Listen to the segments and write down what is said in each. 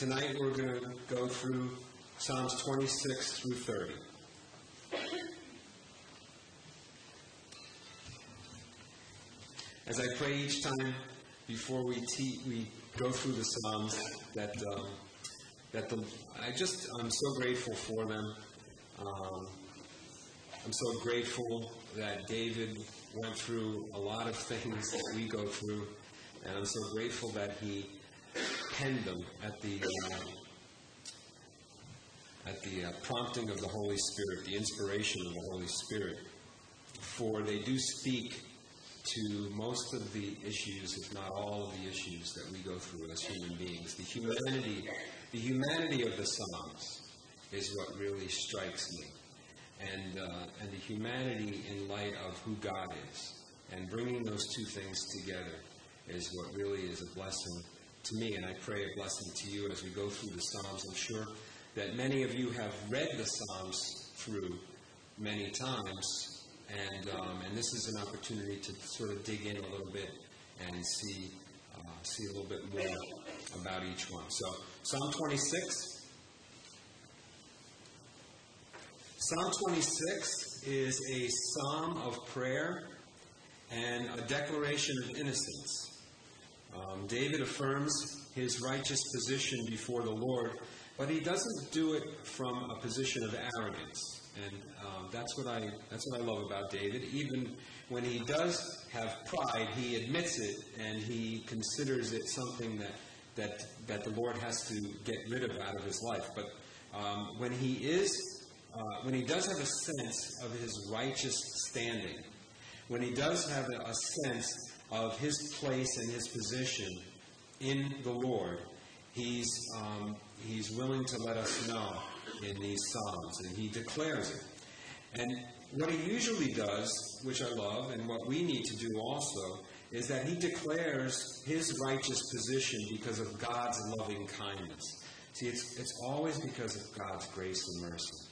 tonight we're going to go through Psalms 26 through 30. As I pray each time before we te- we go through the Psalms, that um, that the I just I'm so grateful for them. Um, I'm so grateful that David went through a lot of things that we go through, and I'm so grateful that he penned them at the uh, at the uh, prompting of the Holy Spirit, the inspiration of the Holy Spirit. For they do speak to most of the issues, if not all of the issues that we go through as human beings. The humanity, the humanity of the Psalms is what really strikes me, and uh, and the humanity in light of who God is, and bringing those two things together is what really is a blessing to me, and I pray a blessing to you as we go through the Psalms. I'm sure that many of you have read the Psalms through many times, and, um, and this is an opportunity to sort of dig in a little bit and see, uh, see a little bit more about each one. So, Psalm 26. Psalm 26 is a psalm of prayer and a declaration of innocence. Um, David affirms his righteous position before the Lord, but he doesn't do it from a position of arrogance. And um, that's what I that's what I love about David. Even when he does have pride, he admits it and he considers it something that that that the Lord has to get rid of out of his life. But um, when he is uh, when he does have a sense of his righteous standing, when he does have a, a sense of his place and his position in the Lord, he's um, he's willing to let us know in these Psalms, and he declares it. And what he usually does, which I love, and what we need to do also, is that he declares his righteous position because of God's loving kindness. See, it's, it's always because of God's grace and mercy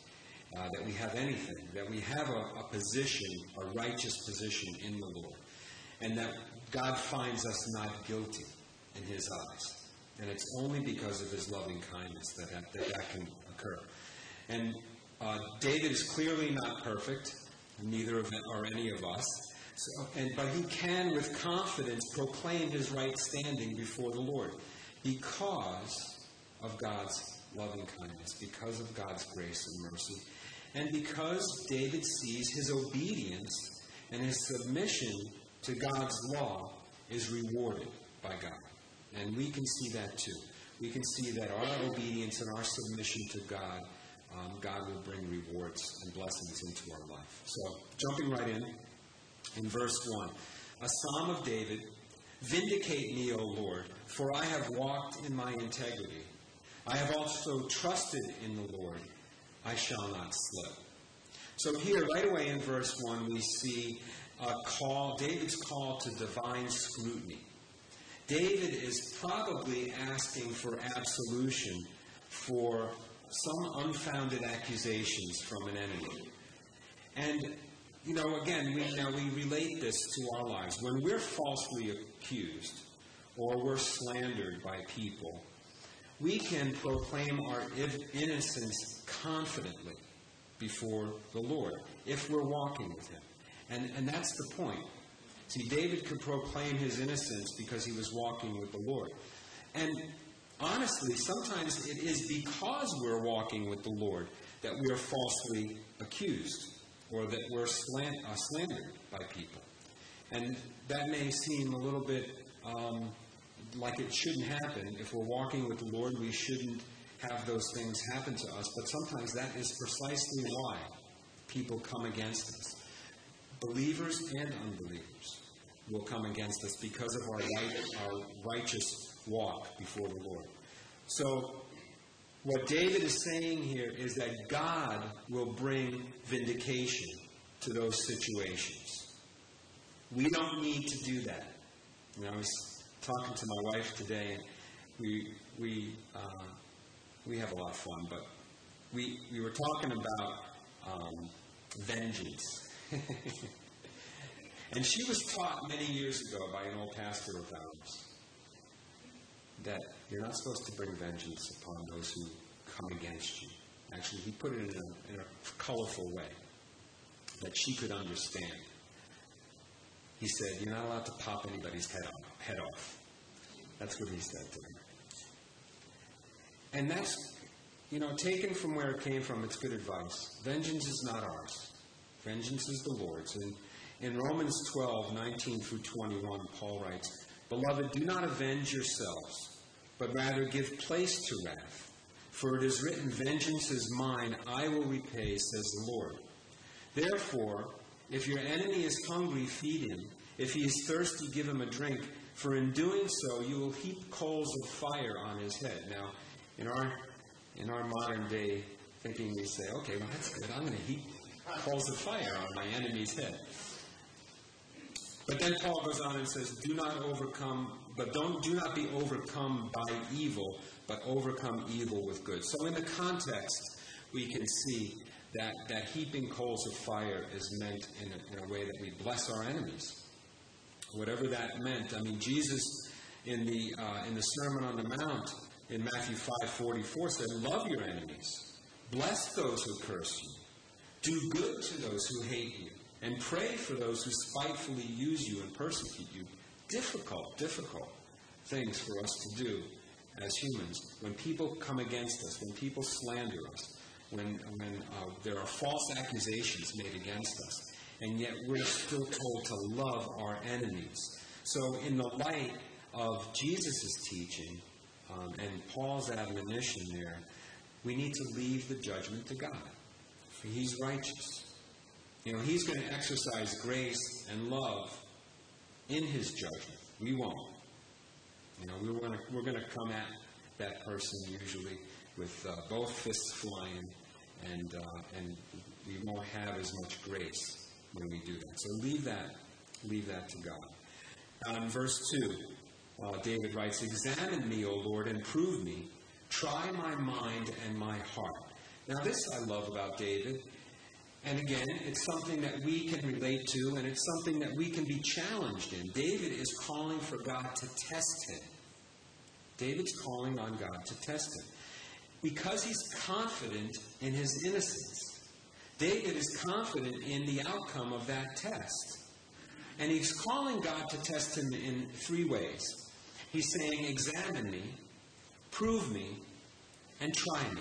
uh, that we have anything, that we have a, a position, a righteous position in the Lord, and that God finds us not guilty in his eyes. And it's only because of his loving kindness that that, that, that can occur. And uh, David is clearly not perfect, neither of are any of us. So, and, but he can, with confidence, proclaim his right standing before the Lord because of God's loving kindness, because of God's grace and mercy, and because David sees his obedience and his submission to God's law is rewarded by God. And we can see that too. We can see that our obedience and our submission to God um, God will bring rewards and blessings into our life. So, jumping right in, in verse 1, a psalm of David Vindicate me, O Lord, for I have walked in my integrity. I have also trusted in the Lord. I shall not slip. So, here, right away in verse 1, we see a call, David's call to divine scrutiny. David is probably asking for absolution for some unfounded accusations from an enemy. And, you know, again, we, now we relate this to our lives. When we're falsely accused or we're slandered by people, we can proclaim our innocence confidently before the Lord if we're walking with Him. And, and that's the point. See, David could proclaim his innocence because he was walking with the Lord. And honestly, sometimes it is because we're walking with the Lord that we are falsely accused or that we're slant, uh, slandered by people. And that may seem a little bit um, like it shouldn't happen. If we're walking with the Lord, we shouldn't have those things happen to us. But sometimes that is precisely why people come against us. Believers and unbelievers will come against us because of our, right, our righteous walk before the Lord. So, what David is saying here is that God will bring vindication to those situations. We don't need to do that. You know, I was talking to my wife today, and we we uh, we have a lot of fun, but we we were talking about um, vengeance. and she was taught many years ago by an old pastor of ours that you're not supposed to bring vengeance upon those who come against you. Actually, he put it in a, in a colorful way that she could understand. He said, You're not allowed to pop anybody's head off. Head off. That's what he said to her. And that's, you know, taken from where it came from, it's good advice. Vengeance is not ours, vengeance is the Lord's. And in Romans 12, 19 through 21, Paul writes, Beloved, do not avenge yourselves, but rather give place to wrath. For it is written, Vengeance is mine, I will repay, says the Lord. Therefore, if your enemy is hungry, feed him. If he is thirsty, give him a drink. For in doing so, you will heap coals of fire on his head. Now, in our in our modern day thinking, we say, okay, well that's good. I'm going to heap coals of fire on my enemy's head. But then Paul goes on and says, "Do not overcome, but don't do not be overcome by evil, but overcome evil with good." So in the context, we can see that that heaping coals of fire is meant in a, in a way that we bless our enemies. Whatever that meant. I mean, Jesus in the uh, in the Sermon on the Mount in Matthew five forty four said, "Love your enemies, bless those who curse you, do good to those who hate you." and pray for those who spitefully use you and persecute you. Difficult, difficult things for us to do as humans. When people come against us, when people slander us, when, when uh, there are false accusations made against us, and yet we're still told to love our enemies. So, in the light of Jesus' teaching um, and Paul's admonition there, we need to leave the judgment to God, for He's righteous. You know, He's going to exercise grace and love in His judgment. We won't. You know, we're going to, we're going to come at that person usually with uh, both fists flying, and, uh, and we won't have as much grace when we do that. So leave that, leave that to God. Um, verse 2, uh, David writes, Examine me, O Lord, and prove me. Try my mind and my heart. Now, this I love about David. And again, it's something that we can relate to, and it's something that we can be challenged in. David is calling for God to test him. David's calling on God to test him. Because he's confident in his innocence. David is confident in the outcome of that test. And he's calling God to test him in three ways. He's saying, Examine me, prove me, and try me.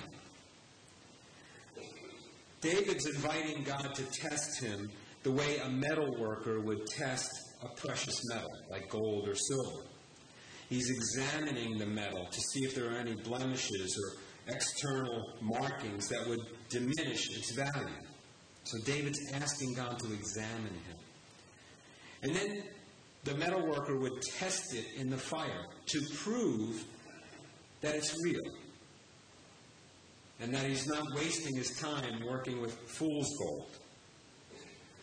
David's inviting God to test him the way a metal worker would test a precious metal, like gold or silver. He's examining the metal to see if there are any blemishes or external markings that would diminish its value. So David's asking God to examine him. And then the metal worker would test it in the fire to prove that it's real and that he's not wasting his time working with fool's gold.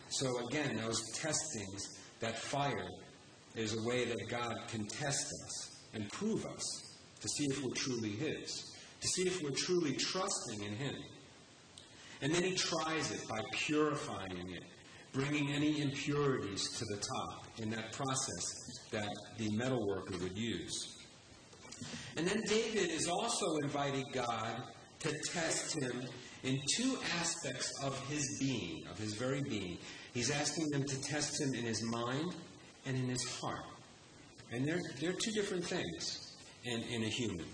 So again, those testings, that fire, is a way that God can test us and prove us to see if we're truly His, to see if we're truly trusting in Him. And then He tries it by purifying it, bringing any impurities to the top in that process that the metal worker would use. And then David is also inviting God to test him in two aspects of his being, of his very being. He's asking them to test him in his mind and in his heart. And they're, they're two different things in, in a human.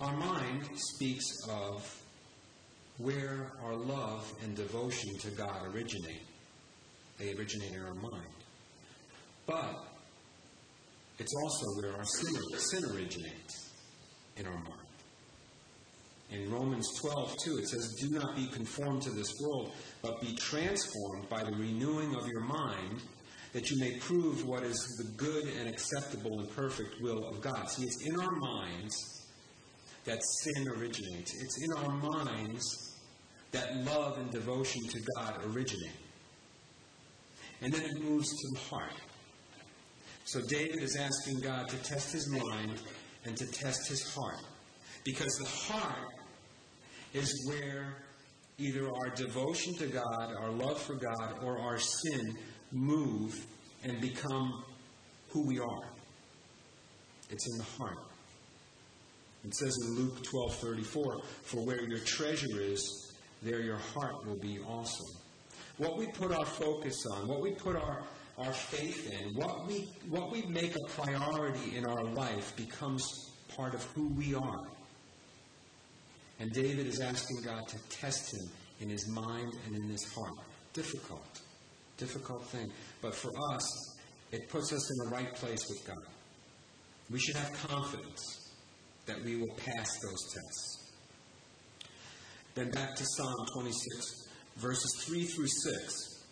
Our mind speaks of where our love and devotion to God originate. They originate in our mind. But it's also where our sin, sin originates in our mind. In Romans 12, two, it says, Do not be conformed to this world, but be transformed by the renewing of your mind, that you may prove what is the good and acceptable and perfect will of God. See, it's in our minds that sin originates, it's in our minds that love and devotion to God originate. And then it moves to the heart. So David is asking God to test his mind and to test his heart. Because the heart is where either our devotion to God, our love for God, or our sin move and become who we are. It's in the heart. It says in Luke 12:34, "For where your treasure is, there your heart will be also." What we put our focus on, what we put our, our faith in, what we, what we make a priority in our life becomes part of who we are. And David is asking God to test him in his mind and in his heart. Difficult. Difficult thing. But for us, it puts us in the right place with God. We should have confidence that we will pass those tests. Then back to Psalm 26, verses 3 through 6.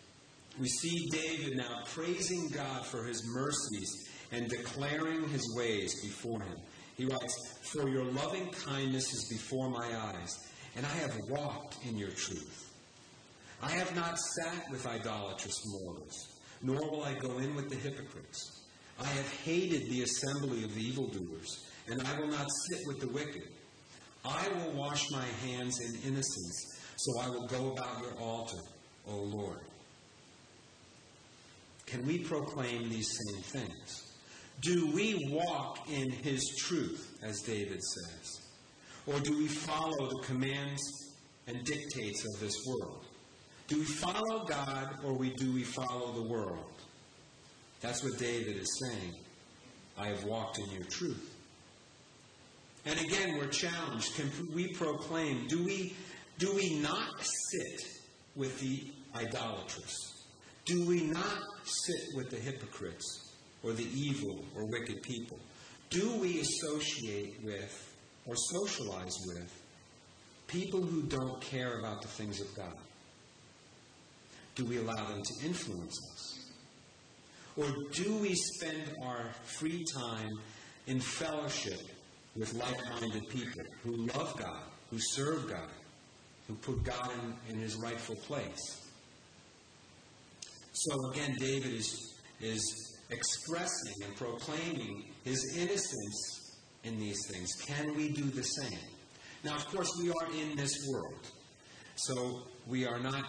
We see David now praising God for his mercies and declaring his ways before him. He writes, For your loving kindness is before my eyes, and I have walked in your truth. I have not sat with idolatrous mortals, nor will I go in with the hypocrites. I have hated the assembly of the evildoers, and I will not sit with the wicked. I will wash my hands in innocence, so I will go about your altar, O Lord. Can we proclaim these same things? Do we walk in his truth, as David says? Or do we follow the commands and dictates of this world? Do we follow God or we, do we follow the world? That's what David is saying. I have walked in your truth. And again, we're challenged. Can we proclaim? Do we, do we not sit with the idolatrous? Do we not sit with the hypocrites? Or the evil or wicked people? Do we associate with or socialize with people who don't care about the things of God? Do we allow them to influence us? Or do we spend our free time in fellowship with like minded people who love God, who serve God, who put God in, in his rightful place? So again, David is, is expressing and proclaiming his innocence in these things. Can we do the same? Now, of course, we are in this world, so we are not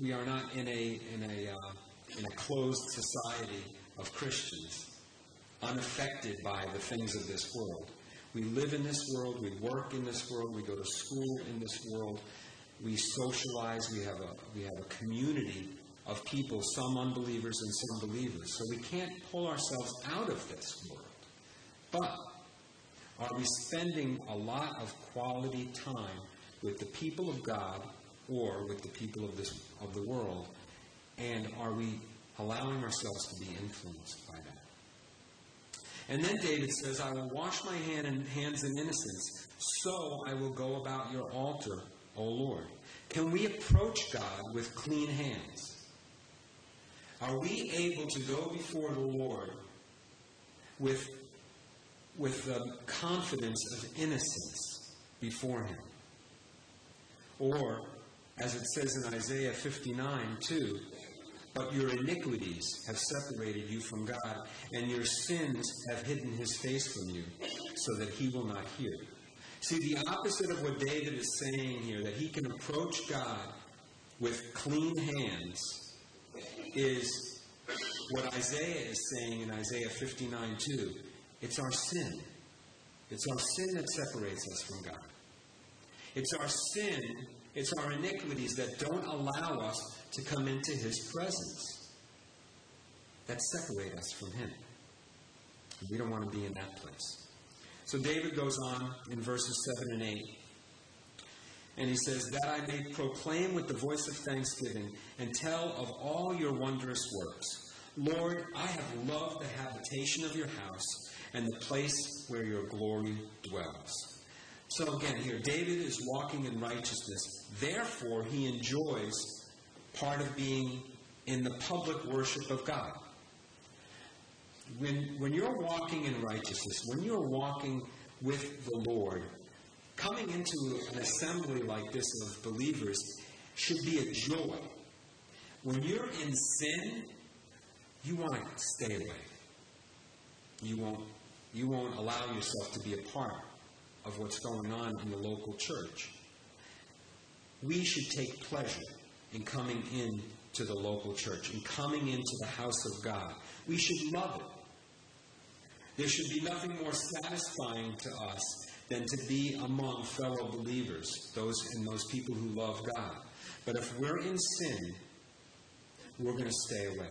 we are not in a in a uh, in a closed society of Christians, unaffected by the things of this world. We live in this world, we work in this world, we go to school in this world, we socialize, we have a we have a community of people, some unbelievers and some believers. So we can't pull ourselves out of this world. But are we spending a lot of quality time with the people of God or with the people of this of the world? And are we allowing ourselves to be influenced by that? And then David says, I will wash my hand in, hands in innocence, so I will go about your altar, O Lord. Can we approach God with clean hands? Are we able to go before the Lord with, with the confidence of innocence before Him? Or, as it says in Isaiah 59 2, but your iniquities have separated you from God, and your sins have hidden his face from you, so that he will not hear. See, the opposite of what David is saying here, that he can approach God with clean hands is what Isaiah is saying in Isaiah 59 2. It's our sin. It's our sin that separates us from God. It's our sin, it's our iniquities that don't allow us to come into His presence, that separate us from Him. We don't want to be in that place. So David goes on in verses 7 and 8. And he says, That I may proclaim with the voice of thanksgiving and tell of all your wondrous works. Lord, I have loved the habitation of your house and the place where your glory dwells. So again, here, David is walking in righteousness. Therefore, he enjoys part of being in the public worship of God. When, when you're walking in righteousness, when you're walking with the Lord, coming into an assembly like this of believers should be a joy. When you're in sin, you want to stay away. You won't, you won't allow yourself to be a part of what's going on in the local church. We should take pleasure in coming in to the local church and coming into the house of God. We should love it. There should be nothing more satisfying to us than to be among fellow believers, those and those people who love God. But if we're in sin, we're going to stay away.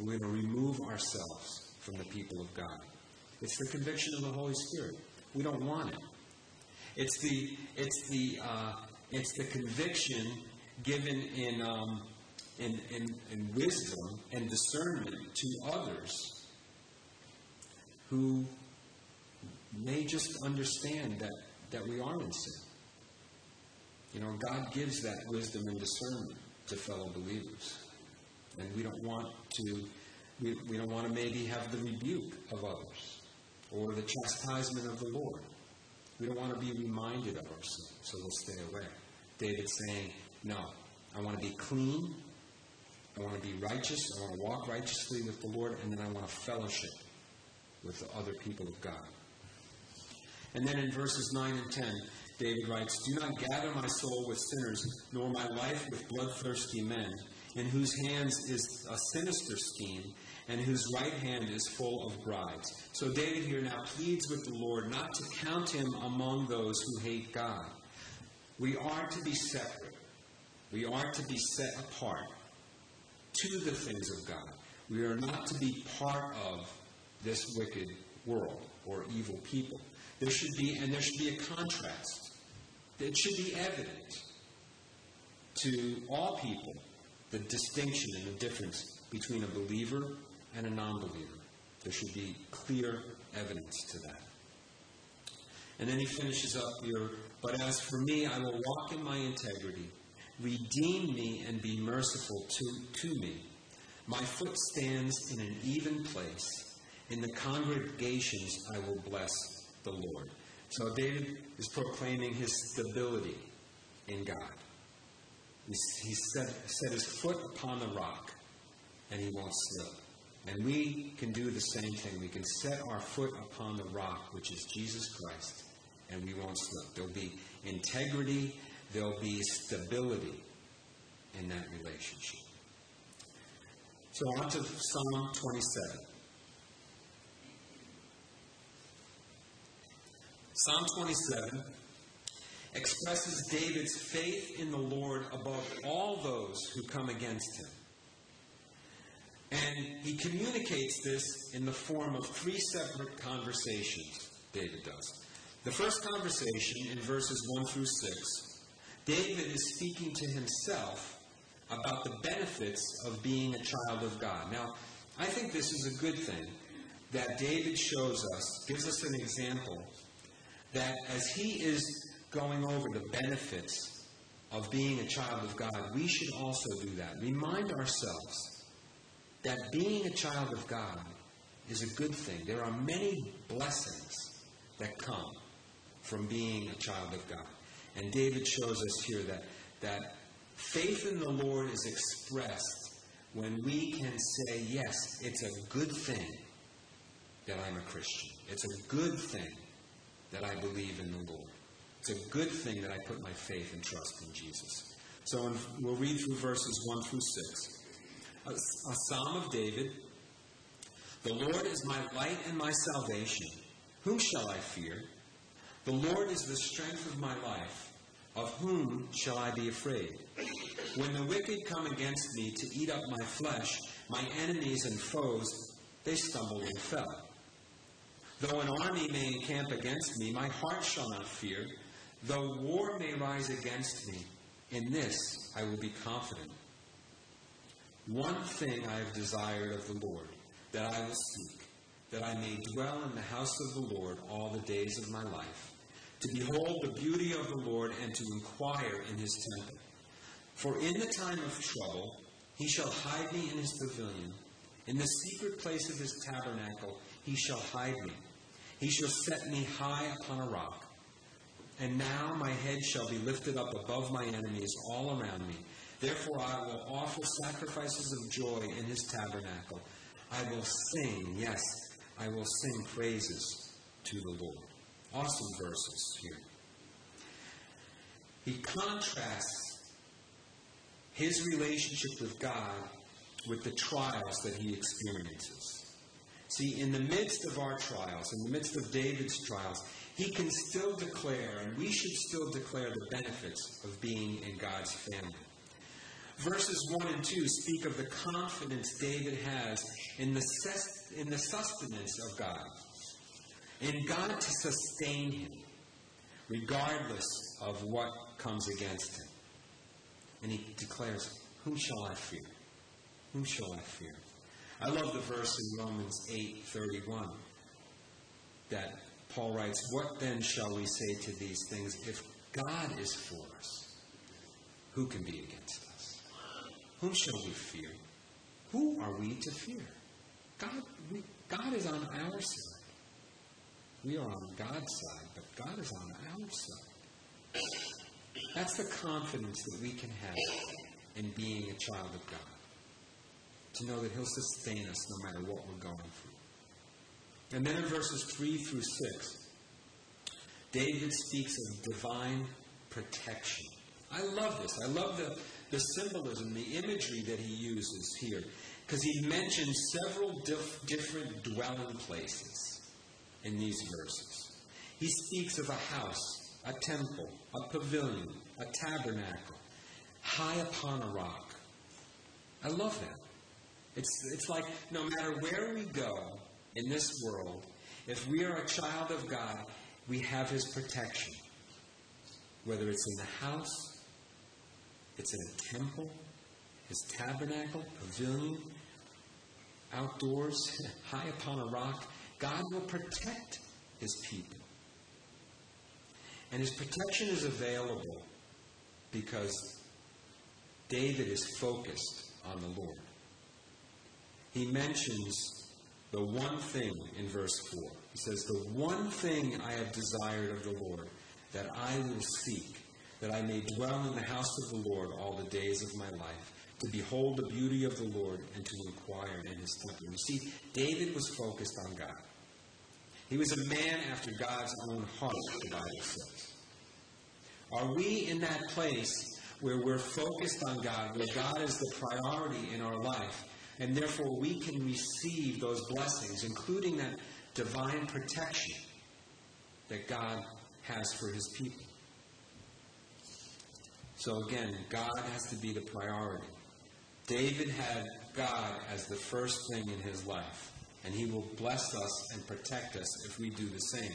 We're going to remove ourselves from the people of God. It's the conviction of the Holy Spirit. We don't want it. It's the it's the uh, it's the conviction given in, um, in, in in wisdom and discernment to others who may just understand that that we are in sin. You know, God gives that wisdom and discernment to fellow believers. And we don't want to we, we don't want to maybe have the rebuke of others or the chastisement of the Lord. We don't want to be reminded of our sin, so we'll stay away. David's saying, No, I want to be clean. I want to be righteous. I want to walk righteously with the Lord, and then I want to fellowship with the other people of God. And then in verses 9 and 10, David writes, Do not gather my soul with sinners, nor my life with bloodthirsty men, in whose hands is a sinister scheme, and whose right hand is full of bribes. So David here now pleads with the Lord not to count him among those who hate God. We are to be separate. We are to be set apart to the things of God. We are not to be part of this wicked world or evil people. There should be, and there should be a contrast. It should be evident to all people the distinction and the difference between a believer and a non believer. There should be clear evidence to that. And then he finishes up here But as for me, I will walk in my integrity. Redeem me and be merciful to, to me. My foot stands in an even place. In the congregations, I will bless the Lord. So David is proclaiming his stability in God. He set, set his foot upon the rock, and he won't slip. And we can do the same thing. We can set our foot upon the rock, which is Jesus Christ, and we won't slip. There'll be integrity, there'll be stability in that relationship. So on to Psalm 27. Psalm 27 expresses David's faith in the Lord above all those who come against him. And he communicates this in the form of three separate conversations, David does. The first conversation in verses 1 through 6, David is speaking to himself about the benefits of being a child of God. Now, I think this is a good thing that David shows us, gives us an example, that as he is going over the benefits of being a child of God, we should also do that. Remind ourselves that being a child of God is a good thing. There are many blessings that come from being a child of God. And David shows us here that, that faith in the Lord is expressed when we can say, yes, it's a good thing that I'm a Christian. It's a good thing that I believe in the Lord. It's a good thing that I put my faith and trust in Jesus. So in, we'll read through verses 1 through 6. A, a psalm of David The Lord is my light and my salvation. Whom shall I fear? The Lord is the strength of my life. Of whom shall I be afraid? When the wicked come against me to eat up my flesh, my enemies and foes, they stumbled and fell. Though an army may encamp against me, my heart shall not fear. Though war may rise against me, in this I will be confident. One thing I have desired of the Lord, that I will seek, that I may dwell in the house of the Lord all the days of my life, to behold the beauty of the Lord and to inquire in his temple. For in the time of trouble he shall hide me in his pavilion. In the secret place of his tabernacle he shall hide me. He shall set me high upon a rock. And now my head shall be lifted up above my enemies all around me. Therefore I will offer sacrifices of joy in his tabernacle. I will sing, yes, I will sing praises to the Lord. Awesome verses here. He contrasts his relationship with God with the trials that he experiences. See, in the midst of our trials, in the midst of David's trials, he can still declare, and we should still declare the benefits of being in God's family. Verses 1 and 2 speak of the confidence David has in the, in the sustenance of God, in God to sustain him, regardless of what comes against him. And he declares, Whom shall I fear? Whom shall I fear? I love the verse in Romans 8:31 that Paul writes, "What then shall we say to these things? If God is for us, who can be against us? Whom shall we fear? Who are we to fear? God, we, God is on our side. We are on God's side, but God is on our side. That's the confidence that we can have in being a child of God. To know that He'll sustain us no matter what we're going through. And then in verses 3 through 6, David speaks of divine protection. I love this. I love the, the symbolism, the imagery that he uses here, because he mentions several dif- different dwelling places in these verses. He speaks of a house, a temple, a pavilion, a tabernacle, high upon a rock. I love that. It's, it's like no matter where we go in this world, if we are a child of God, we have His protection. Whether it's in the house, it's in a temple, His tabernacle, pavilion, outdoors, high upon a rock, God will protect His people. And His protection is available because David is focused on the Lord. He mentions the one thing in verse 4. He says, The one thing I have desired of the Lord, that I will seek, that I may dwell in the house of the Lord all the days of my life, to behold the beauty of the Lord and to inquire in his temple. You see, David was focused on God. He was a man after God's own heart, the Bible says. Are we in that place where we're focused on God, where God is the priority in our life, and therefore we can receive those blessings, including that divine protection that God has for his people? So again, God has to be the priority. David had God as the first thing in his life, and he will bless us and protect us if we do the same.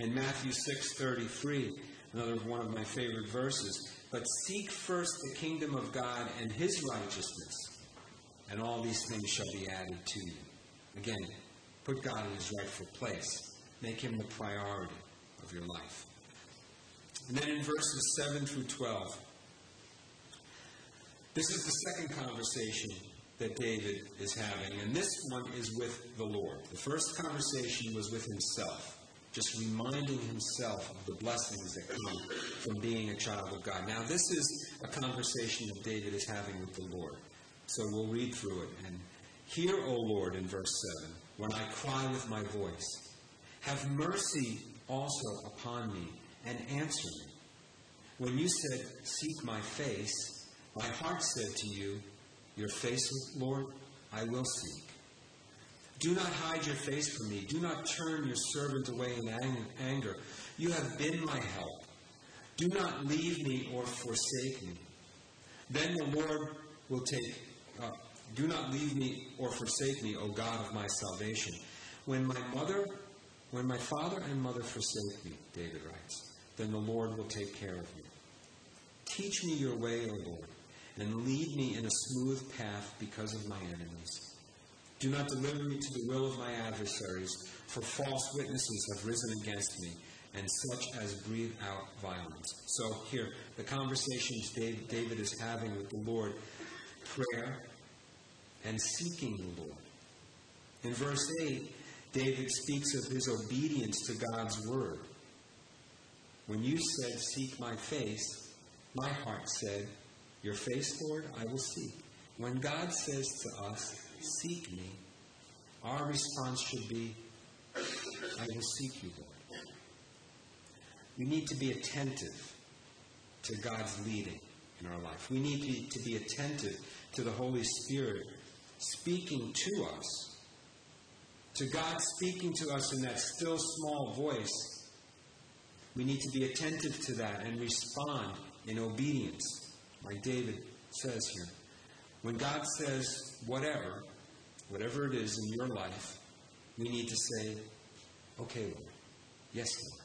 In Matthew 6:33, another one of my favorite verses. But seek first the kingdom of God and his righteousness, and all these things shall be added to you. Again, put God in his rightful place. Make him the priority of your life. And then in verses 7 through 12, this is the second conversation that David is having, and this one is with the Lord. The first conversation was with himself just reminding himself of the blessings that come from being a child of God. Now, this is a conversation that David is having with the Lord. So we'll read through it. And hear, O Lord, in verse 7, when I cry with my voice, have mercy also upon me and answer me. When you said, Seek my face, my heart said to you, Your face, Lord, I will seek. Do not hide your face from me. Do not turn your servant away in anger. You have been my help. Do not leave me or forsake me. Then the Lord will take. Uh, do not leave me or forsake me, O God of my salvation. When my mother, when my father and mother forsake me, David writes, then the Lord will take care of me. Teach me your way, O Lord, and lead me in a smooth path because of my enemies. Do not deliver me to the will of my adversaries, for false witnesses have risen against me, and such as breathe out violence. So here, the conversations David is having with the Lord, prayer and seeking the Lord. In verse 8, David speaks of his obedience to God's word. When you said, Seek my face, my heart said, Your face, Lord, I will seek. When God says to us, seek me, our response should be, I will seek you, Lord. We need to be attentive to God's leading in our life. We need to be attentive to the Holy Spirit speaking to us to God speaking to us in that still small voice, we need to be attentive to that and respond in obedience, like David says here. When God says whatever, whatever it is in your life, we need to say, okay, Lord. Yes, Lord.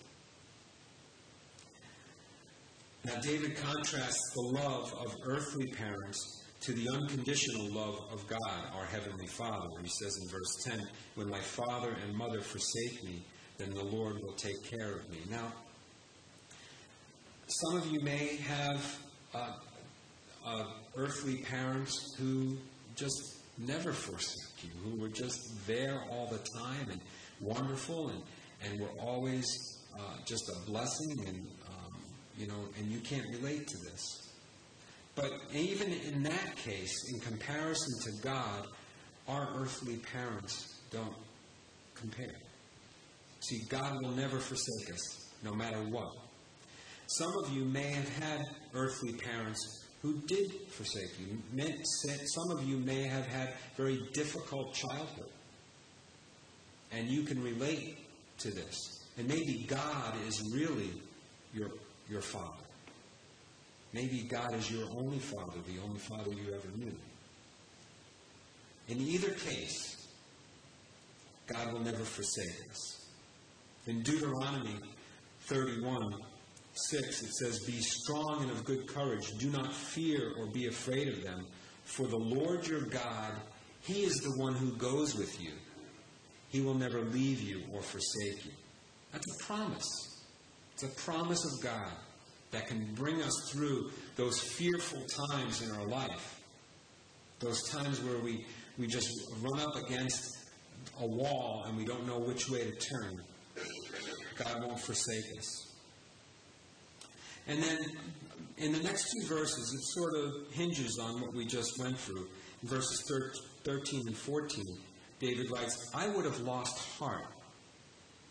Now, David contrasts the love of earthly parents to the unconditional love of God, our Heavenly Father. He says in verse 10, When my father and mother forsake me, then the Lord will take care of me. Now, some of you may have uh, uh, earthly parents who just never forsake you, who were just there all the time and wonderful and, and were always uh, just a blessing and you know, and you can't relate to this. But even in that case, in comparison to God, our earthly parents don't compare. See, God will never forsake us, no matter what. Some of you may have had earthly parents who did forsake you. Some of you may have had very difficult childhood. And you can relate to this. And maybe God is really your your father. Maybe God is your only father, the only father you ever knew. In either case, God will never forsake us. In Deuteronomy 31, 6, it says, Be strong and of good courage. Do not fear or be afraid of them, for the Lord your God, He is the one who goes with you. He will never leave you or forsake you. That's a promise. It's a promise of God that can bring us through those fearful times in our life. Those times where we, we just run up against a wall and we don't know which way to turn. God won't forsake us. And then in the next two verses, it sort of hinges on what we just went through. In verses 13 and 14, David writes, I would have lost heart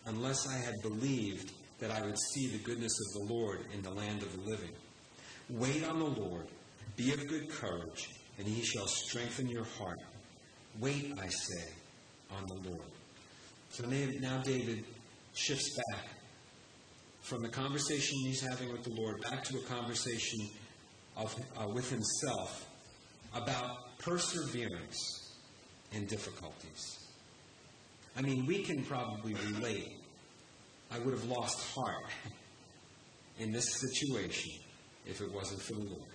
unless I had believed that I would see the goodness of the Lord in the land of the living. Wait on the Lord, be of good courage, and he shall strengthen your heart. Wait, I say, on the Lord. So now David shifts back from the conversation he's having with the Lord back to a conversation of, uh, with himself about perseverance in difficulties. I mean, we can probably relate I would have lost heart in this situation if it wasn't for the Lord.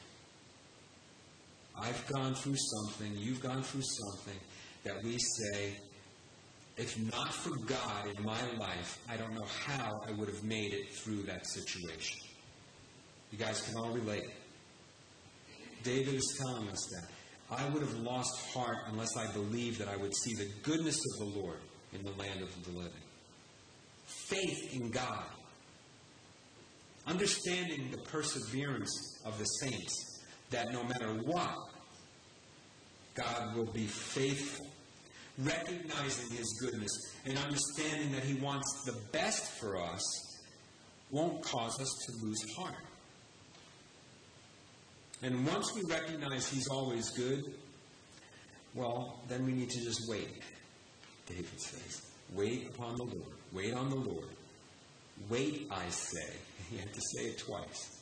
I've gone through something, you've gone through something that we say, if not for God in my life, I don't know how I would have made it through that situation. You guys can all relate. David is telling us that. I would have lost heart unless I believed that I would see the goodness of the Lord in the land of the living faith in God, understanding the perseverance of the saints, that no matter what, God will be faithful, recognizing His goodness and understanding that He wants the best for us won't cause us to lose heart. And once we recognize He's always good, well, then we need to just wait, David says. Wait upon the Lord. Wait on the Lord. Wait, I say. He had to say it twice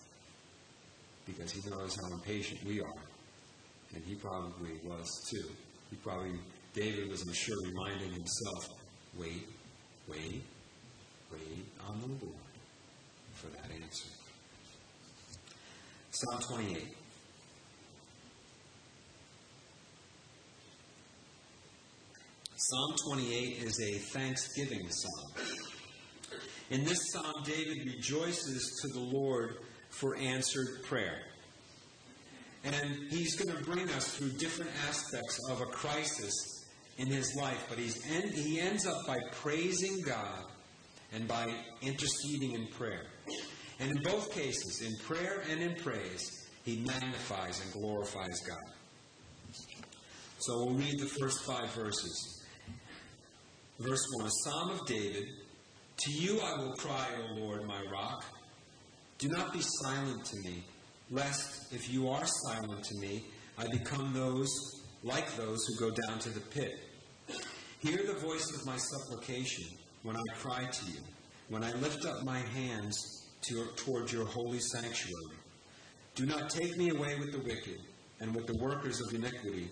because he knows how impatient we are. And he probably was too. He probably, David was, I'm sure, reminding himself wait, wait, wait on the Lord for that answer. Psalm 28. Psalm 28 is a thanksgiving psalm. In this psalm, David rejoices to the Lord for answered prayer. And he's going to bring us through different aspects of a crisis in his life, but he's he ends up by praising God and by interceding in prayer. And in both cases, in prayer and in praise, he magnifies and glorifies God. So we'll read the first five verses. Verse 1 A psalm of David To you I will cry, O Lord, my rock. Do not be silent to me, lest, if you are silent to me, I become those like those who go down to the pit. Hear the voice of my supplication when I cry to you, when I lift up my hands to, toward your holy sanctuary. Do not take me away with the wicked and with the workers of iniquity,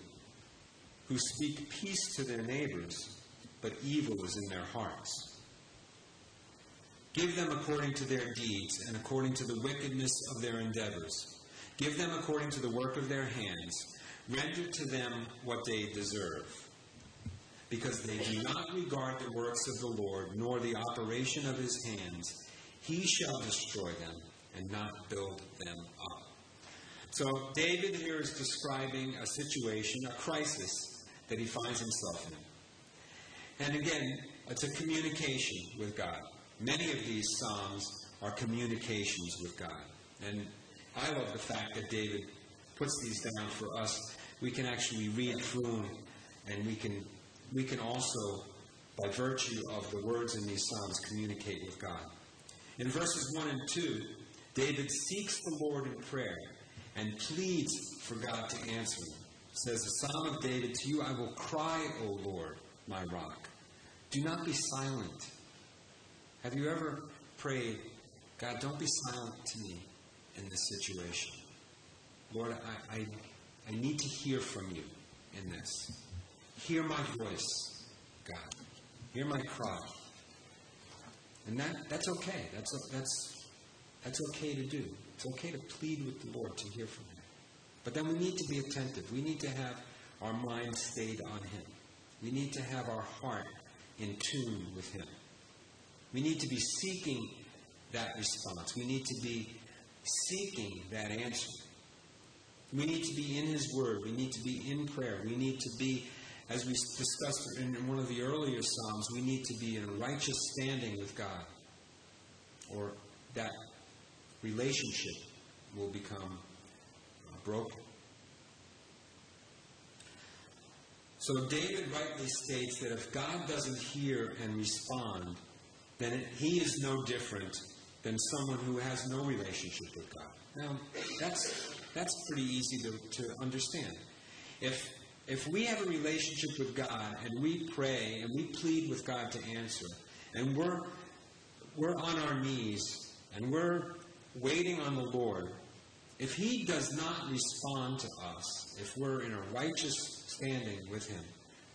who speak peace to their neighbors, but evil is in their hearts. Give them according to their deeds and according to the wickedness of their endeavors. Give them according to the work of their hands. Render to them what they deserve. Because they do not regard the works of the Lord, nor the operation of his hands, he shall destroy them and not build them up. So, David here is describing a situation, a crisis that he finds himself in. And again, it's a communication with God. Many of these Psalms are communications with God. And I love the fact that David puts these down for us. We can actually read through them, and we can, we can also, by virtue of the words in these Psalms, communicate with God. In verses 1 and 2, David seeks the Lord in prayer and pleads for God to answer him. It says, The Psalm of David, to you I will cry, O Lord, my rock. Do not be silent. Have you ever prayed, God, don't be silent to me in this situation? Lord, I, I, I need to hear from you in this. Hear my voice, God. Hear my cry. And that, that's okay. That's, that's, that's okay to do. It's okay to plead with the Lord to hear from Him. But then we need to be attentive. We need to have our mind stayed on Him. We need to have our heart in tune with Him. We need to be seeking that response. We need to be seeking that answer. We need to be in His Word. We need to be in prayer. We need to be, as we discussed in one of the earlier Psalms, we need to be in a righteous standing with God. Or that relationship will become uh, broken. So David rightly states that if God doesn't hear and respond, then it, he is no different than someone who has no relationship with God. Now, that's, that's pretty easy to, to understand. If, if we have a relationship with God and we pray and we plead with God to answer, and we're, we're on our knees and we're waiting on the Lord, if He does not respond to us, if we're in a righteous standing with Him,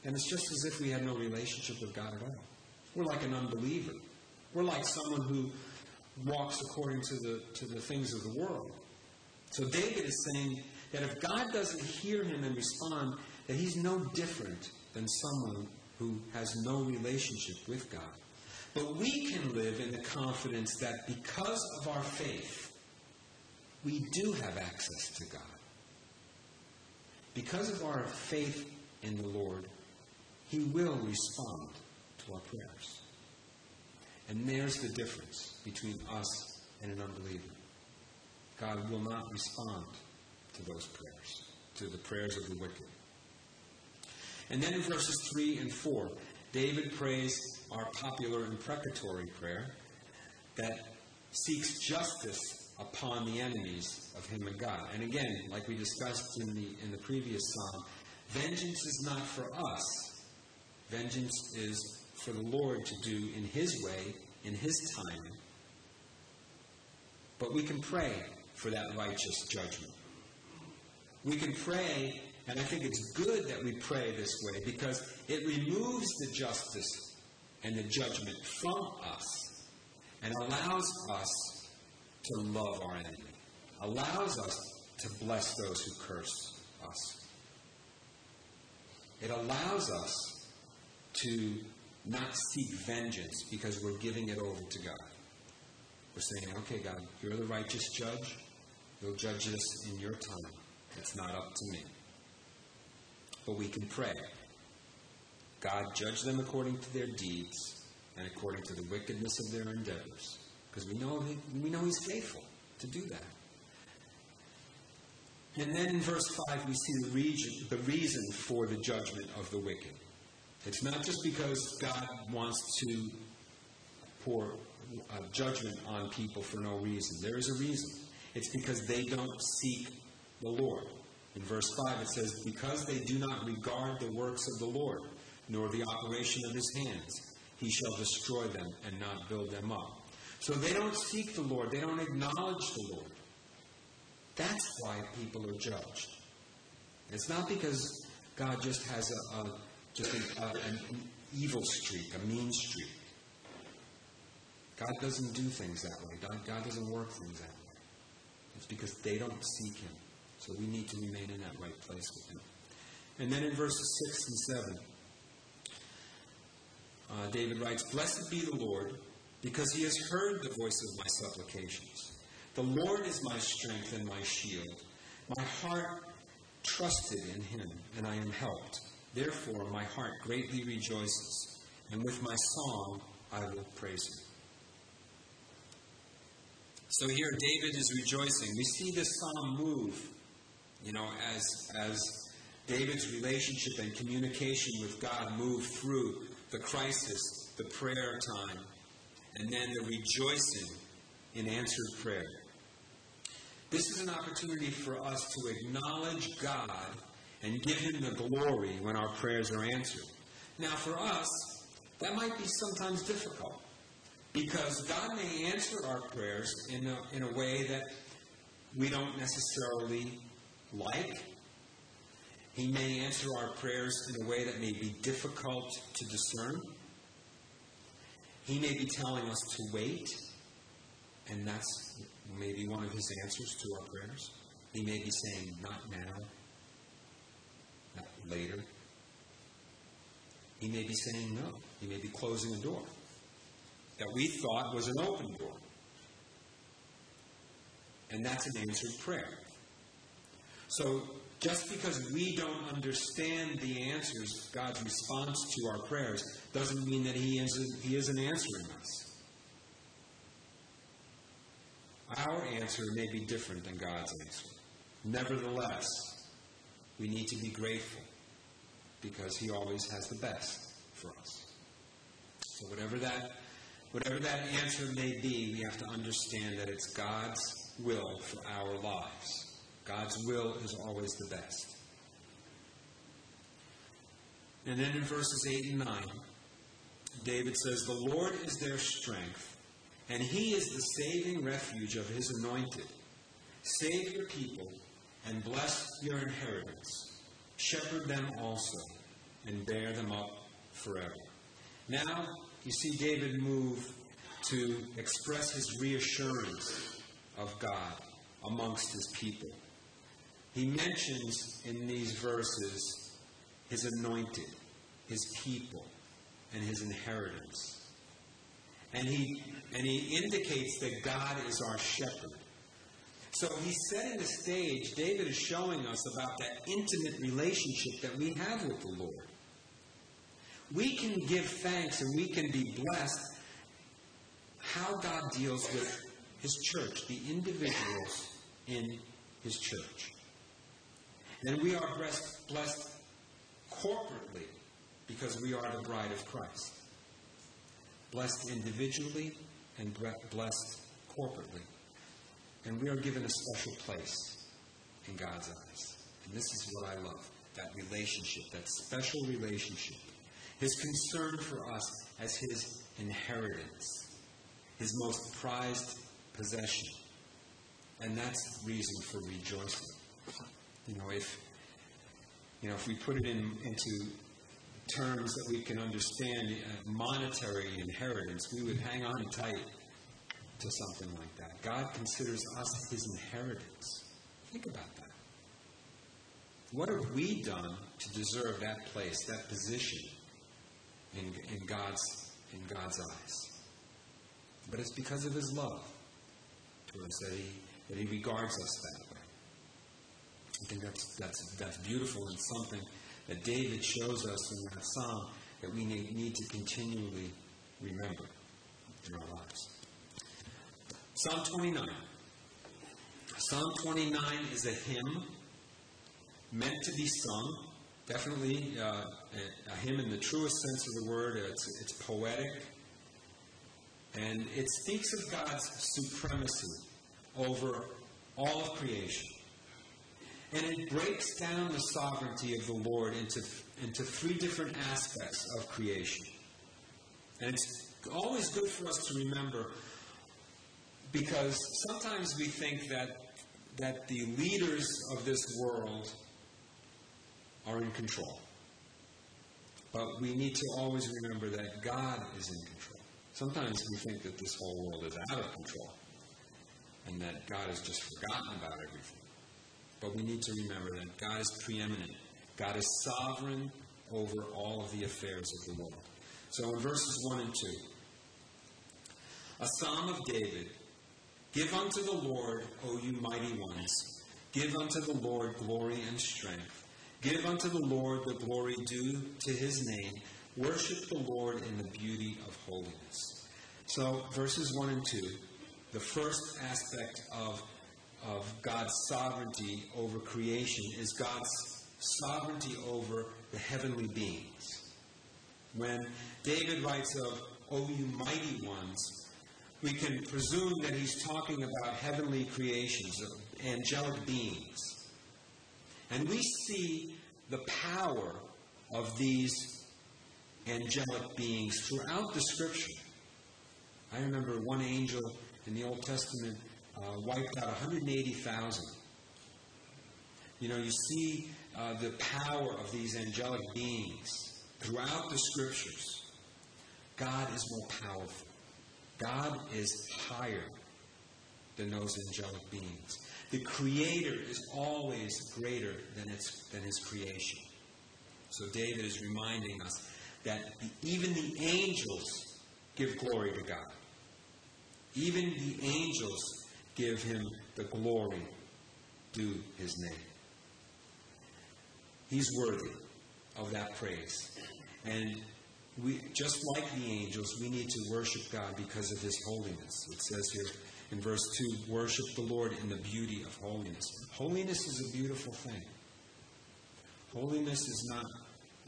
then it's just as if we had no relationship with God at all. We're like an unbeliever. We're like someone who walks according to the, to the things of the world. So David is saying that if God doesn't hear him and respond, that he's no different than someone who has no relationship with God. But we can live in the confidence that because of our faith, we do have access to God. Because of our faith in the Lord, He will respond to our prayers. And there's the difference between us and an unbeliever. God will not respond to those prayers, to the prayers of the wicked. And then in verses 3 and 4, David prays our popular imprecatory prayer that seeks justice upon the enemies of him and God. And again, like we discussed in the in the previous psalm, vengeance is not for us. Vengeance is for the Lord to do in his way, in his time. But we can pray for that righteous judgment. We can pray and I think it's good that we pray this way because it removes the justice and the judgment from us and allows us to love our enemy, allows us to bless those who curse us. It allows us to not seek vengeance because we're giving it over to God. We're saying, okay, God, you're the righteous judge. You'll judge this in your time. It's not up to me. But we can pray. God, judge them according to their deeds and according to the wickedness of their endeavors. Because we know, we know He's faithful to do that. And then in verse 5, we see the, region, the reason for the judgment of the wicked. It's not just because God wants to pour uh, judgment on people for no reason. There is a reason. It's because they don't seek the Lord. In verse 5, it says, Because they do not regard the works of the Lord, nor the operation of his hands. He shall destroy them and not build them up. So they don't seek the Lord, they don't acknowledge the Lord. That's why people are judged. It's not because God just has a, a just a, a, an evil streak, a mean streak. God doesn't do things that way. God, doesn't work things that way. It's because they don't seek Him. So we need to remain in that right place with Him. And then in verses 6 and 7, uh, David writes, Blessed be the Lord, because He has heard the voice of my supplications. The Lord is my strength and my shield. My heart trusted in Him, and I am helped. Therefore, my heart greatly rejoices, and with my song I will praise Him. So here David is rejoicing. We see this psalm move, you know, as, as David's relationship and communication with God move through the crisis, the prayer time, and then the rejoicing in answered prayer. This is an opportunity for us to acknowledge God and give Him the glory when our prayers are answered. Now, for us, that might be sometimes difficult. Because God may answer our prayers in a, in a way that we don't necessarily like. He may answer our prayers in a way that may be difficult to discern. He may be telling us to wait, and that's maybe one of his answers to our prayers. He may be saying, not now, not later. He may be saying no. He may be closing a door that we thought was an open door. And that's an answered prayer. So, just because we don't understand the answers, God's response to our prayers, doesn't mean that He isn't, he isn't answering us. Our answer may be different than God's answer. Nevertheless, we need to be grateful because He always has the best for us. So, whatever that Whatever that answer may be, we have to understand that it's God's will for our lives. God's will is always the best. And then in verses 8 and 9, David says, The Lord is their strength, and he is the saving refuge of his anointed. Save your people and bless your inheritance. Shepherd them also and bear them up forever. Now, you see David move to express his reassurance of God amongst his people. He mentions in these verses his anointed, his people, and his inheritance. And he, and he indicates that God is our shepherd. So he's setting the stage. David is showing us about that intimate relationship that we have with the Lord we can give thanks and we can be blessed how God deals with His church, the individuals in His church. And we are blessed, blessed corporately because we are the bride of Christ. Blessed individually and blessed corporately. And we are given a special place in God's eyes. And this is what I love that relationship, that special relationship his concern for us as his inheritance, his most prized possession. And that's reason for rejoicing. You know, if you know, if we put it in, into terms that we can understand, uh, monetary inheritance, we would hang on tight to something like that. God considers us his inheritance. Think about that. What have we done to deserve that place, that position? in, in, God's, in God's eyes. But it's because of his love to us that he, that he regards us that. I think that's, that's, that's beautiful and something that David shows us in that psalm that we need, need to continually remember in our lives. Psalm 29. Psalm 29 is a hymn meant to be sung definitely uh, a, a, hymn in the truest sense of the word. It's, it's poetic. And it speaks of God's supremacy over all of creation. And it breaks down the sovereignty of the Lord into, into three different aspects of creation. And it's always good for us to remember because sometimes we think that, that the leaders of this world are in control. But we need to always remember that God is in control. Sometimes we think that this whole world is out of control and that God has just forgotten about everything. But we need to remember that God is preeminent. God is sovereign over all of the affairs of the world. So in verses 1 and 2, a psalm of David Give unto the Lord, O you mighty ones, give unto the Lord glory and strength. Give unto the Lord the glory due to his name. Worship the Lord in the beauty of holiness. So, verses 1 and 2, the first aspect of, of God's sovereignty over creation is God's sovereignty over the heavenly beings. When David writes of, O you mighty ones, we can presume that he's talking about heavenly creations, angelic beings. And we see the power of these angelic beings throughout the scripture. I remember one angel in the Old Testament uh, wiped out 180,000. You know, you see uh, the power of these angelic beings throughout the scriptures. God is more powerful. God is higher than those angelic beings. The Creator is always greater than, its, than His creation. So David is reminding us that even the angels give glory to God. Even the angels give Him the glory due His name. He's worthy of that praise. And we, just like the angels, we need to worship God because of His holiness. It says here in verse 2 worship the Lord in the beauty of holiness. Holiness is a beautiful thing. Holiness is not,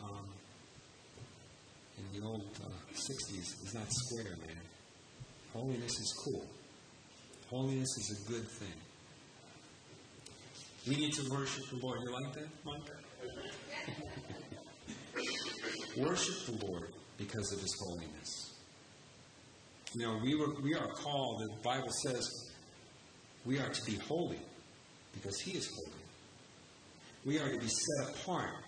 um, in the old uh, 60s, is not square, man. Holiness is cool. Holiness is a good thing. We need to worship the Lord. You like that, Mike? worship the Lord because of his holiness. You know, we, were, we are called, the Bible says, we are to be holy because he is holy. We are to be set apart.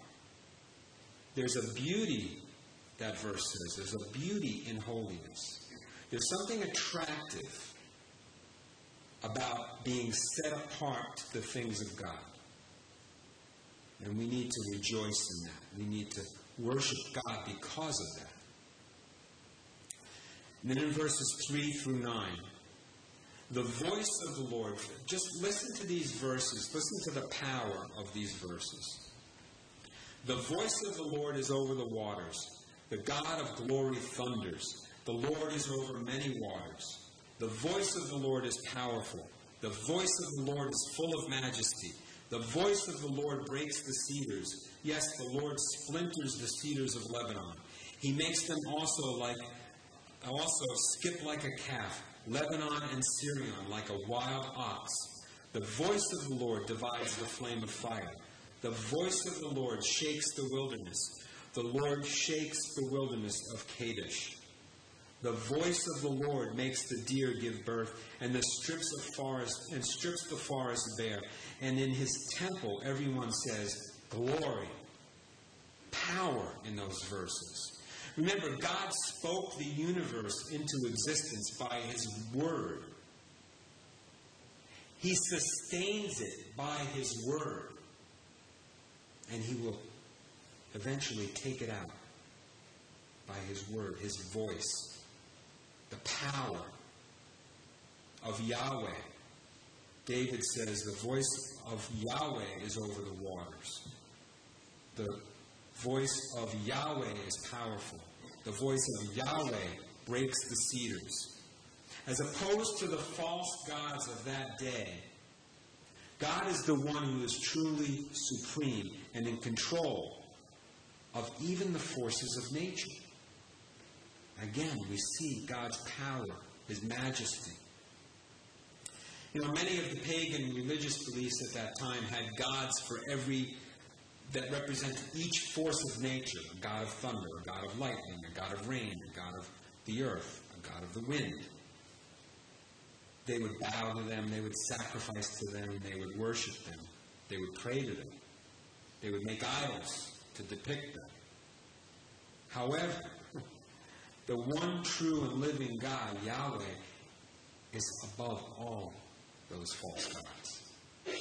There's a beauty, that verse says, there's a beauty in holiness. There's something attractive about being set apart to the things of God. And we need to rejoice in that. We need to worship God because of that. And then in verses 3 through 9, the voice of the Lord, just listen to these verses, listen to the power of these verses. The voice of the Lord is over the waters, the God of glory thunders, the Lord is over many waters. The voice of the Lord is powerful, the voice of the Lord is full of majesty. The voice of the Lord breaks the cedars. Yes, the Lord splinters the cedars of Lebanon. He makes them also like also skip like a calf, Lebanon and Sirion like a wild ox. The voice of the Lord divides the flame of fire. The voice of the Lord shakes the wilderness. The Lord shakes the wilderness of Kadesh. The voice of the Lord makes the deer give birth, and the strips of forest and strips the forest bare. And in his temple everyone says, Glory, power in those verses. Remember, God spoke the universe into existence by His Word. He sustains it by His Word. And He will eventually take it out by His Word, His voice, the power of Yahweh. David says, The voice of Yahweh is over the waters. The voice of Yahweh is powerful. The voice of Yahweh breaks the cedars. As opposed to the false gods of that day, God is the one who is truly supreme and in control of even the forces of nature. Again, we see God's power, His majesty. You know, many of the pagan religious beliefs at that time had gods for every that represent each force of nature a god of thunder, a god of lightning, a god of rain, a god of the earth, a god of the wind. They would bow to them, they would sacrifice to them, they would worship them, they would pray to them, they would make idols to depict them. However, the one true and living God, Yahweh, is above all those false gods.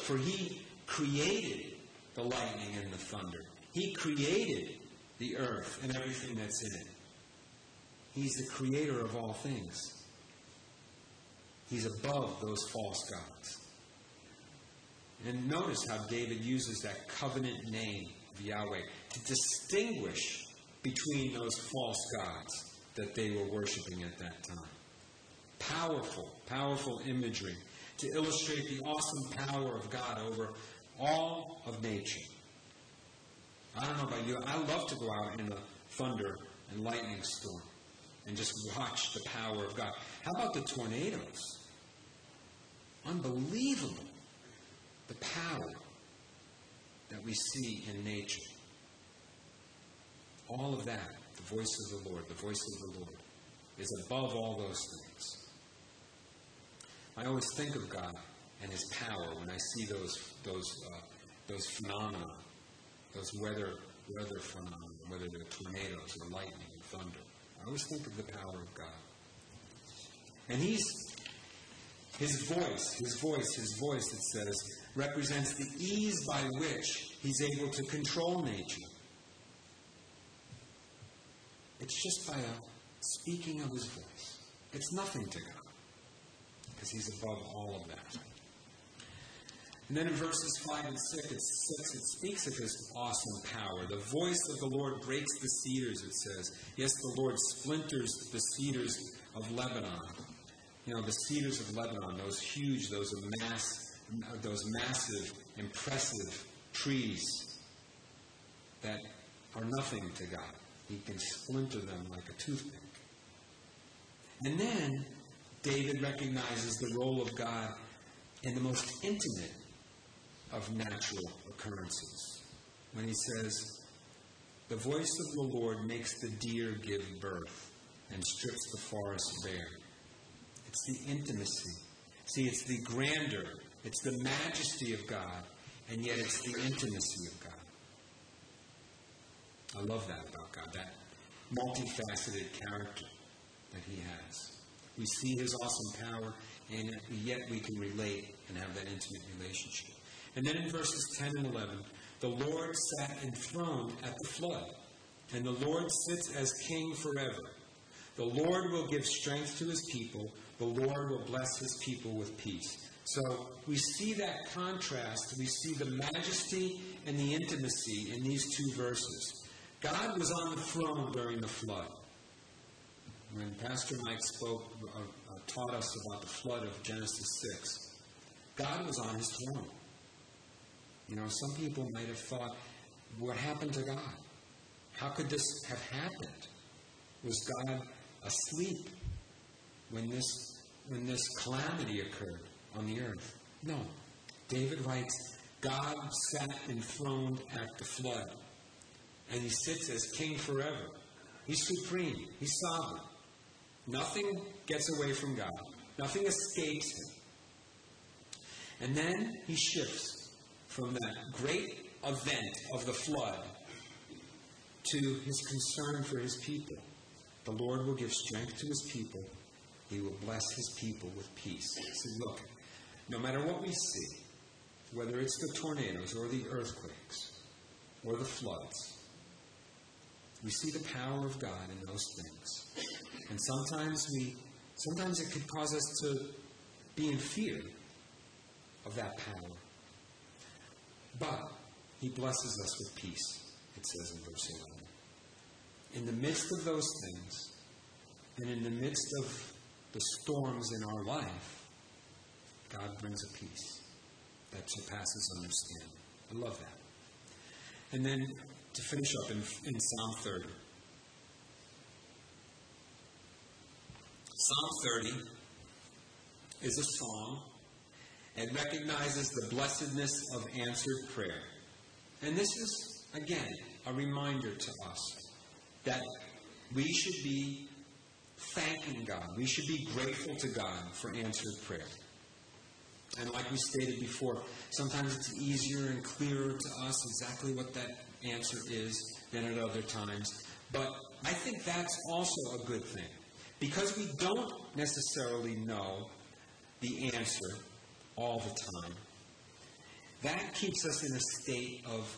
For he created the lightning and the thunder. He created the earth and everything that's in it. He's the creator of all things. He's above those false gods. And notice how David uses that covenant name of Yahweh to distinguish between those false gods that they were worshiping at that time. Powerful, powerful imagery to illustrate the awesome power of God over all of nature. I don't know about you, I love to go out in a thunder and lightning storm and just watch the power of God. How about the tornadoes? Unbelievable the power that we see in nature. All of that, the voice of the Lord, the voice of the Lord, is above all those things. I always think of God and His power when I see those those uh, those phenomena, those weather weather phenomena, whether they're tornadoes or lightning or thunder. I always think of the power of God. And He's His voice, His voice, His voice. It says represents the ease by which He's able to control nature. It's just by a speaking of His voice. It's nothing to God because he's above all of that. And then in verses 5 and 6, it, 6, it speaks of his awesome power. The voice of the Lord breaks the cedars, it says. Yes, the Lord splinters the cedars of Lebanon. You know, the cedars of Lebanon, those huge, those mass, those massive, impressive trees that are nothing to God. He can splinter them like a toothpick. And then David recognizes the role of God in the most intimate of natural occurrences. When he says, The voice of the Lord makes the deer give birth and strips the forest bare. It's the intimacy. See, it's the grandeur, it's the majesty of God, and yet it's the intimacy of God. I love that about God, that multifaceted character that He has. We see his awesome power, and yet we can relate and have that intimate relationship. And then in verses 10 and 11, the Lord sat enthroned at the flood, and the Lord sits as king forever. The Lord will give strength to his people, the Lord will bless his people with peace. So we see that contrast. We see the majesty and the intimacy in these two verses. God was on the throne during the flood when Pastor Mike spoke, uh, uh, taught us about the flood of Genesis 6, God was on his throne. You know, some people might have thought, what happened to God? How could this have happened? Was God asleep when this, when this calamity occurred on the earth? No. David writes, God sat enthroned at the flood, and he sits as king forever. He's supreme, he's sovereign. Nothing gets away from God, nothing escapes him. And then he shifts from that great event of the flood to his concern for his people. The Lord will give strength to his people. He will bless his people with peace. So look, no matter what we see, whether it's the tornadoes or the earthquakes or the floods, we see the power of God in those things. And sometimes we sometimes it could cause us to be in fear of that power. But he blesses us with peace, it says in verse 11. In the midst of those things, and in the midst of the storms in our life, God brings a peace that surpasses understanding. I love that. And then to finish up in, in Psalm 30. Psalm 30 is a song, It recognizes the blessedness of answered prayer. And this is, again, a reminder to us that we should be thanking God. We should be grateful to God for answered prayer. And like we stated before, sometimes it's easier and clearer to us exactly what that answer is than at other times. But I think that's also a good thing. Because we don't necessarily know the answer all the time, that keeps us in a state of,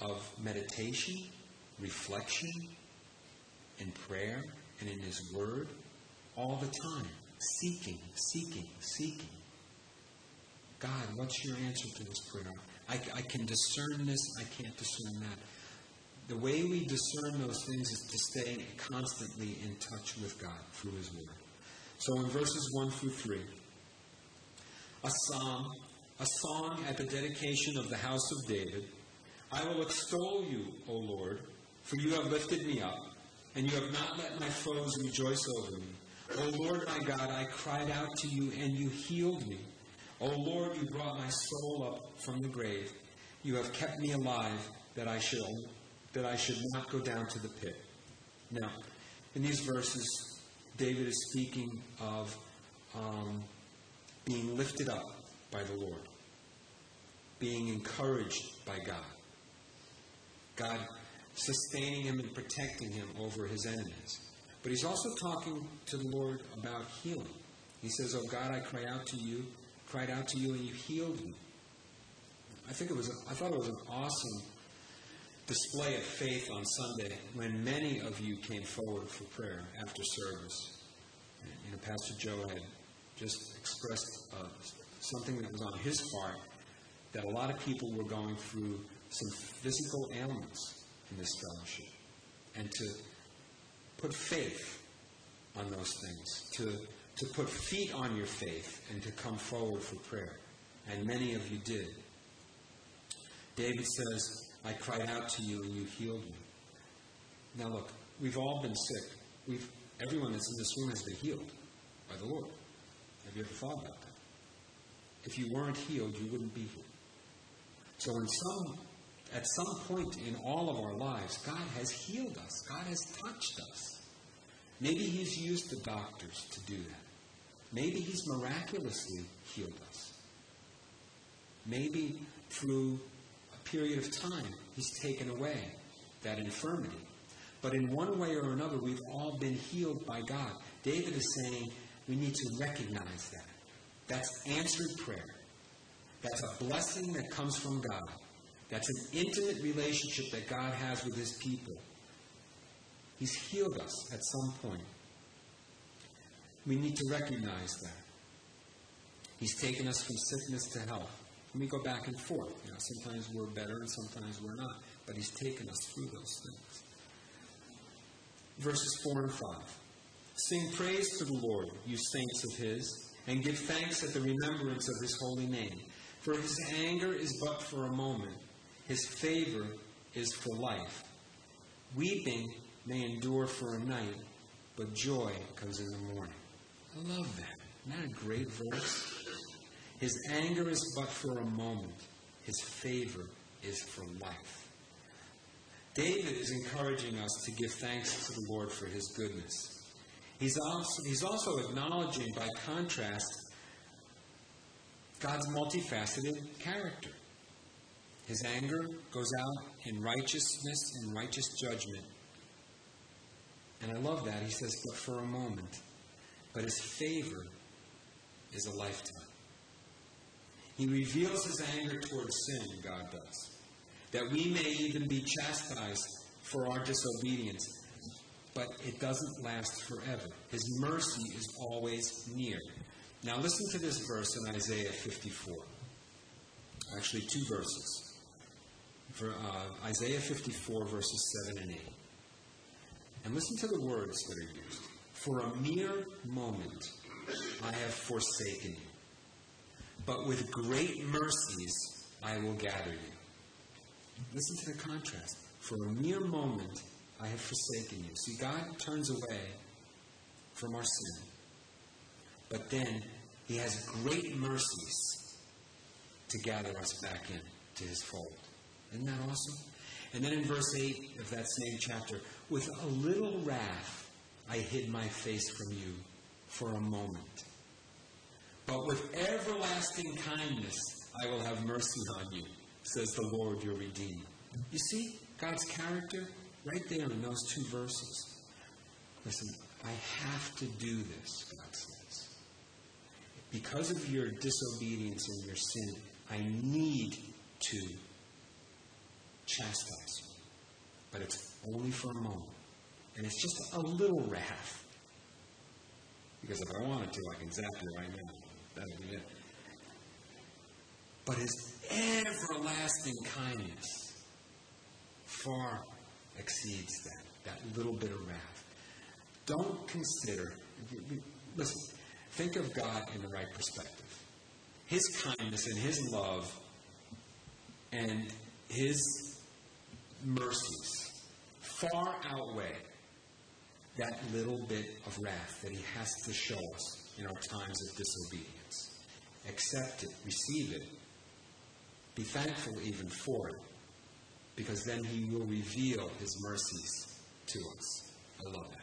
of meditation, reflection, and prayer, and in His Word all the time. Seeking, seeking, seeking. God, what's your answer to this prayer? I, I can discern this, I can't discern that. The way we discern those things is to stay constantly in touch with God through His Word. So in verses 1 through 3, a psalm, a song at the dedication of the house of David. I will extol you, O Lord, for you have lifted me up, and you have not let my foes rejoice over me. O Lord my God, I cried out to you, and you healed me. O Lord, you brought my soul up from the grave. You have kept me alive that I should that I should not go down to the pit. Now, in these verses, David is speaking of um, being lifted up by the Lord, being encouraged by God, God sustaining him and protecting him over his enemies. But he's also talking to the Lord about healing. He says, Oh God, I cry out to you, cried out to you, and you healed me. I think it was, I thought it was an awesome display of faith on Sunday when many of you came forward for prayer after service. You know, Pastor Joe had just expressed uh, something that was on his heart that a lot of people were going through some physical ailments in this fellowship. And to put faith on those things, to, to put feet on your faith, and to come forward for prayer. And many of you did. David says, I cried out to you and you healed me. Now look, we've all been sick. We've, everyone that's in this room has been healed by the Lord. Have you ever thought about that? If you weren't healed, you wouldn't be here. So in some, at some point in all of our lives, God has healed us. God has touched us. Maybe He's used the doctors to do that. Maybe He's miraculously healed us. Maybe through a period of time, He's taken away that infirmity. But in one way or another, we've all been healed by God. David is saying, we need to recognize that. That's answered prayer. That's a blessing that comes from God. That's an intimate relationship that God has with his people. He's healed us at some point. We need to recognize that. He's taken us from sickness to health. And we go back and forth. You know, sometimes we're better and sometimes we're not. But he's taken us through those things. Verses 4 and 5. Sing praise to the Lord, you saints of his, and give thanks at the remembrance of his holy name. For his anger is but for a moment, his favor is for life. Weeping may endure for a night, but joy comes in the morning. I love that. Isn't that a great verse? His anger is but for a moment, his favor is for life. David is encouraging us to give thanks to the Lord for his goodness. He's also, he's also acknowledging, by contrast, God's multifaceted character. His anger goes out in righteousness and righteous judgment. And I love that. He says, but for a moment. But his favor is a lifetime. He reveals his anger towards sin, God does, that we may even be chastised for our disobedience but it doesn't last forever. His mercy is always near. Now, listen to this verse in Isaiah 54. Actually, two verses. For, uh, Isaiah 54, verses 7 and 8. And listen to the words that are used. For a mere moment I have forsaken you, but with great mercies I will gather you. Listen to the contrast. For a mere moment I have forsaken you. See, God turns away from our sin. But then he has great mercies to gather us back in to his fold. Isn't that awesome? And then in verse 8 of that same chapter, with a little wrath I hid my face from you for a moment. But with everlasting kindness I will have mercy on you, says the Lord your Redeemer. You see God's character right there in those two verses. Listen, I have to do this, God says. Because of your disobedience and your sin, I need to chastise you. But it's only for a moment. And it's just a little wrath. Because if I wanted to, I can zap you right now. That'll be it. But his everlasting kindness far exceeds that, that little bit of wrath. Don't consider, listen, think of God in the right perspective. His kindness and His love and His mercies far outweigh that little bit of wrath that He has to show us in our times of disobedience. Accept it, receive it, be thankful even for it, because then He will reveal His mercies to us. I love that.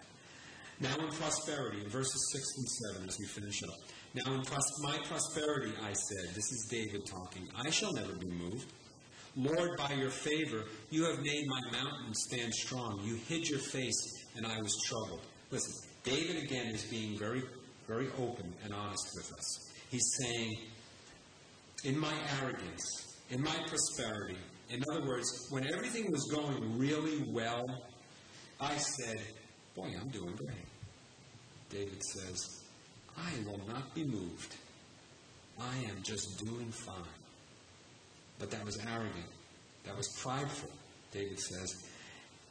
Now in prosperity, in verses 6 and 7, as we finish up. Now in pros- my prosperity, I said, this is David talking, I shall never be moved. Lord, by your favor, you have made my mountain stand strong. You hid your face, and I was troubled. Listen, David again is being very, very open and honest with us. He's saying, in my arrogance, in my prosperity, in other words, when everything was going really well, I said, Boy, I'm doing great. David says, I will not be moved. I am just doing fine. But that was arrogant. That was prideful, David says.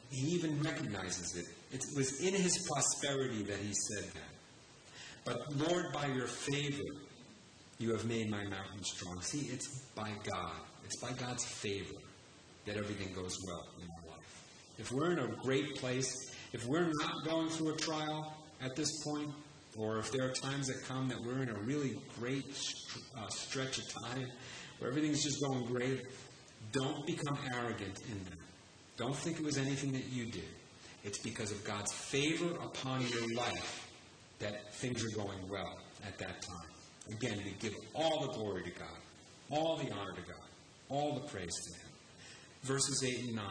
He even recognizes it. It was in his prosperity that he said that. But Lord, by your favor, you have made my mountain strong. See, it's by God. It's by God's favor that everything goes well in our life. If we're in a great place, if we're not going through a trial at this point, or if there are times that come that we're in a really great uh, stretch of time where everything's just going great, don't become arrogant in that. Don't think it was anything that you did. It's because of God's favor upon your life that things are going well at that time. Again, we give all the glory to God, all the honor to God, all the praise to Him. Verses 8 and 9.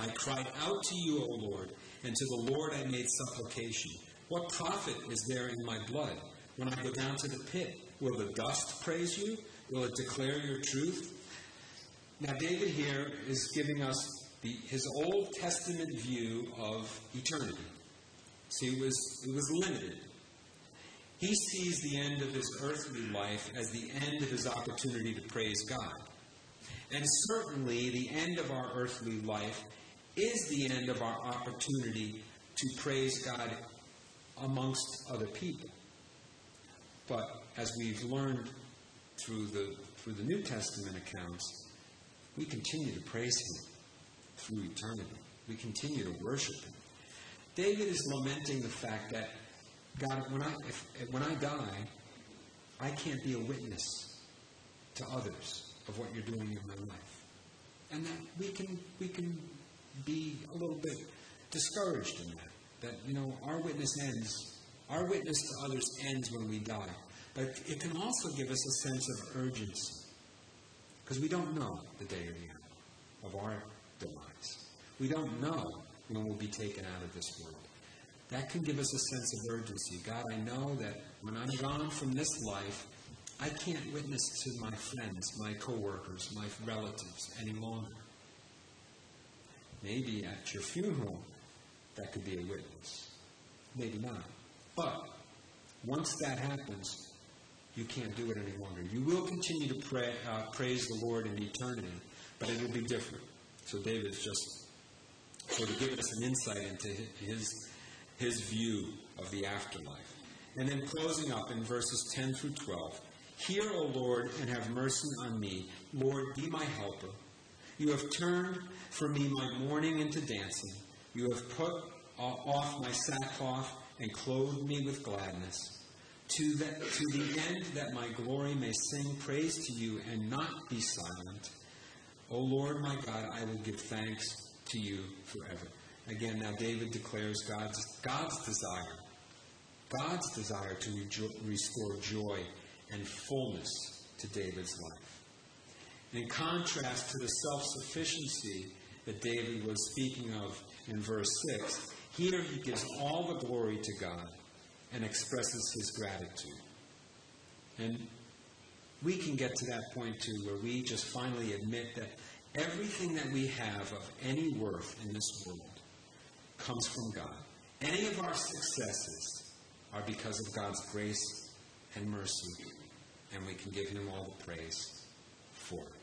I cried out to you, O Lord, and to the Lord I made supplication. What profit is there in my blood? When I go down to the pit, will the dust praise you? Will it declare your truth? Now, David here is giving us the, his Old Testament view of eternity. See, was, it was limited. He sees the end of his earthly life as the end of his opportunity to praise God. And certainly, the end of our earthly life is the end of our opportunity to praise God amongst other people. But as we've learned through the, through the New Testament accounts, we continue to praise Him through eternity. We continue to worship Him. David is lamenting the fact that, God, when I, if, when I die, I can't be a witness to others of what you're doing in my life. And that we can, we can be a little bit discouraged in that. That, you know, our witness ends, our witness to others ends when we die. But it can also give us a sense of urgency. Because we don't know the day or the of our demise. We don't know when we'll be taken out of this world. That can give us a sense of urgency. God, I know that when I'm gone from this life, I can't witness to my friends, my coworkers, my relatives any longer. Maybe at your funeral, that could be a witness. Maybe not. But once that happens, you can't do it any longer. You will continue to pray, uh, praise the Lord in eternity, but it will be different. So David is just sort of giving us an insight into his, his view of the afterlife. And then closing up in verses 10 through 12 Hear, O Lord, and have mercy on me. Lord, be my helper. You have turned for me my mourning into dancing. You have put off my sackcloth and clothed me with gladness. to, that, to the end that my glory may sing praise to you and not be silent. O Lord my God, I will give thanks to you forever. Again, now David declares God's, God's desire, God's desire to rejo- restore joy and fullness to David's life. In contrast to the self sufficiency that David was speaking of in verse 6, here he gives all the glory to God and expresses his gratitude. And we can get to that point too, where we just finally admit that everything that we have of any worth in this world comes from God. Any of our successes are because of God's grace and mercy, and we can give Him all the praise for it.